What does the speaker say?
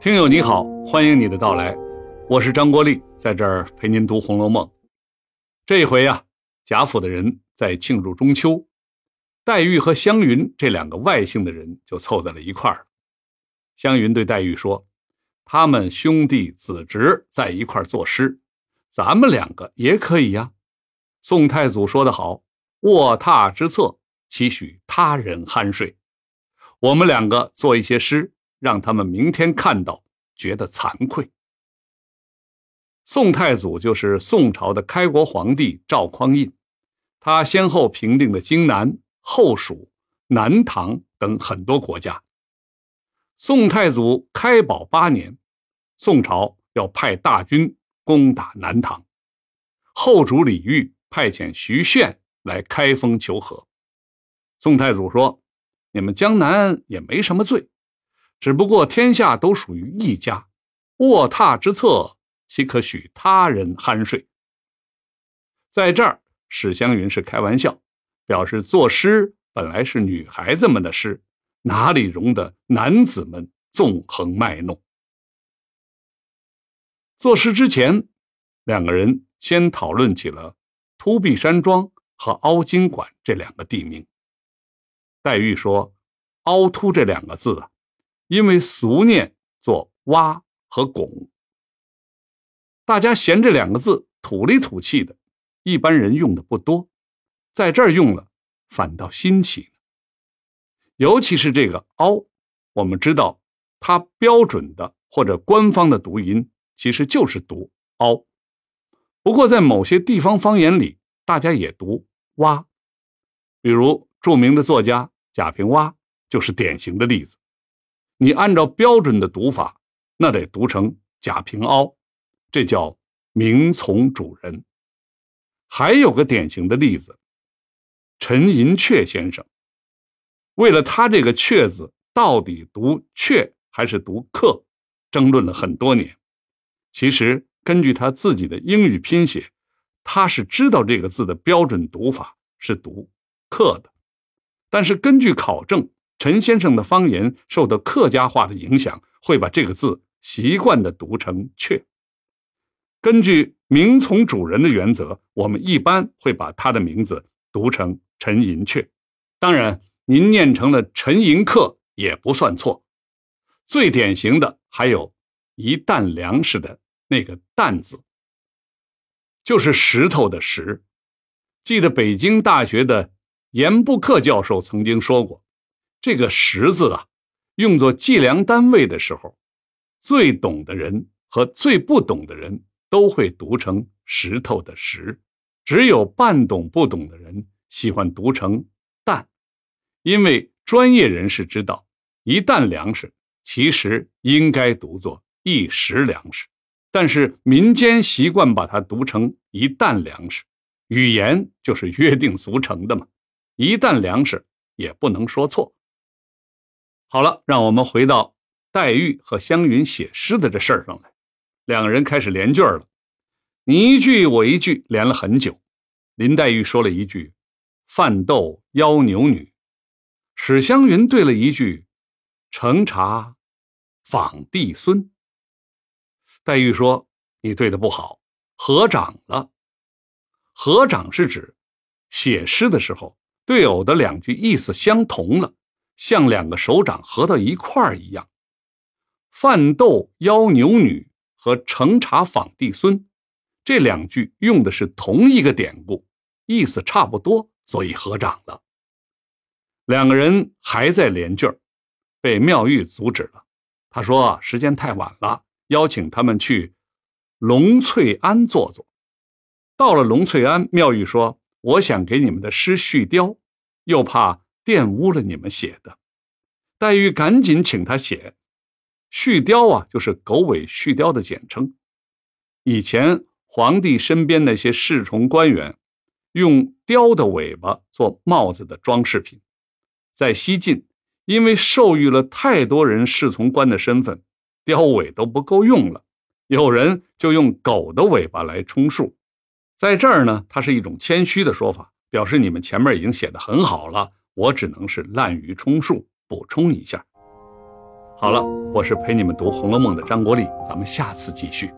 听友你好，欢迎你的到来，我是张国立，在这儿陪您读《红楼梦》。这一回呀，贾府的人在庆祝中秋，黛玉和湘云这两个外姓的人就凑在了一块儿。湘云对黛玉说：“他们兄弟子侄在一块儿作诗，咱们两个也可以呀。”宋太祖说得好：“卧榻之侧，岂许他人酣睡？”我们两个做一些诗。让他们明天看到，觉得惭愧。宋太祖就是宋朝的开国皇帝赵匡胤，他先后平定了荆南、后蜀、南唐等很多国家。宋太祖开宝八年，宋朝要派大军攻打南唐，后主李煜派遣徐铉来开封求和。宋太祖说：“你们江南也没什么罪。”只不过天下都属于一家，卧榻之侧，岂可许他人酣睡？在这儿，史湘云是开玩笑，表示作诗本来是女孩子们的事，哪里容得男子们纵横卖弄？作诗之前，两个人先讨论起了突壁山庄和凹晶馆这两个地名。黛玉说：“凹凸这两个字啊。”因为俗念做“挖”和“拱”，大家嫌这两个字土里土气的，一般人用的不多，在这儿用了反倒新奇尤其是这个“凹”，我们知道它标准的或者官方的读音其实就是读“凹”，不过在某些地方方言里，大家也读“挖”，比如著名的作家贾平凹就是典型的例子。你按照标准的读法，那得读成贾平凹，这叫名从主人。还有个典型的例子，陈寅恪先生，为了他这个“恪”字到底读“阙”还是读“克”，争论了很多年。其实根据他自己的英语拼写，他是知道这个字的标准读法是读“克”的，但是根据考证。陈先生的方言受到客家话的影响，会把这个字习惯地读成“阙”。根据名从主人的原则，我们一般会把他的名字读成陈寅恪。当然，您念成了陈寅恪也不算错。最典型的还有一担粮食的那个“担”字，就是石头的“石”。记得北京大学的严布克教授曾经说过。这个“石”字啊，用作计量单位的时候，最懂的人和最不懂的人都会读成石头的“石”，只有半懂不懂的人喜欢读成“担”，因为专业人士知道，一担粮食其实应该读作一石粮食，但是民间习惯把它读成一担粮食，语言就是约定俗成的嘛，一担粮食也不能说错。好了，让我们回到黛玉和湘云写诗的这事儿上来。两个人开始连句了，你一句我一句，连了很久。林黛玉说了一句“饭豆邀牛女”，史湘云对了一句“乘茶访弟孙”。黛玉说：“你对的不好，合掌了。合掌是指写诗的时候，对偶的两句意思相同了。”像两个手掌合到一块儿一样，“饭豆邀牛女”和“乘茶访帝孙”这两句用的是同一个典故，意思差不多，所以合掌了。两个人还在连句儿，被妙玉阻止了。他说：“时间太晚了，邀请他们去龙翠庵坐坐。”到了龙翠庵，妙玉说：“我想给你们的诗续貂，又怕……”玷污了你们写的，黛玉赶紧请他写。续貂啊，就是狗尾续貂的简称。以前皇帝身边那些侍从官员，用貂的尾巴做帽子的装饰品。在西晋，因为授予了太多人侍从官的身份，貂尾都不够用了，有人就用狗的尾巴来充数。在这儿呢，它是一种谦虚的说法，表示你们前面已经写的很好了。我只能是滥竽充数，补充一下。好了，我是陪你们读《红楼梦》的张国立，咱们下次继续。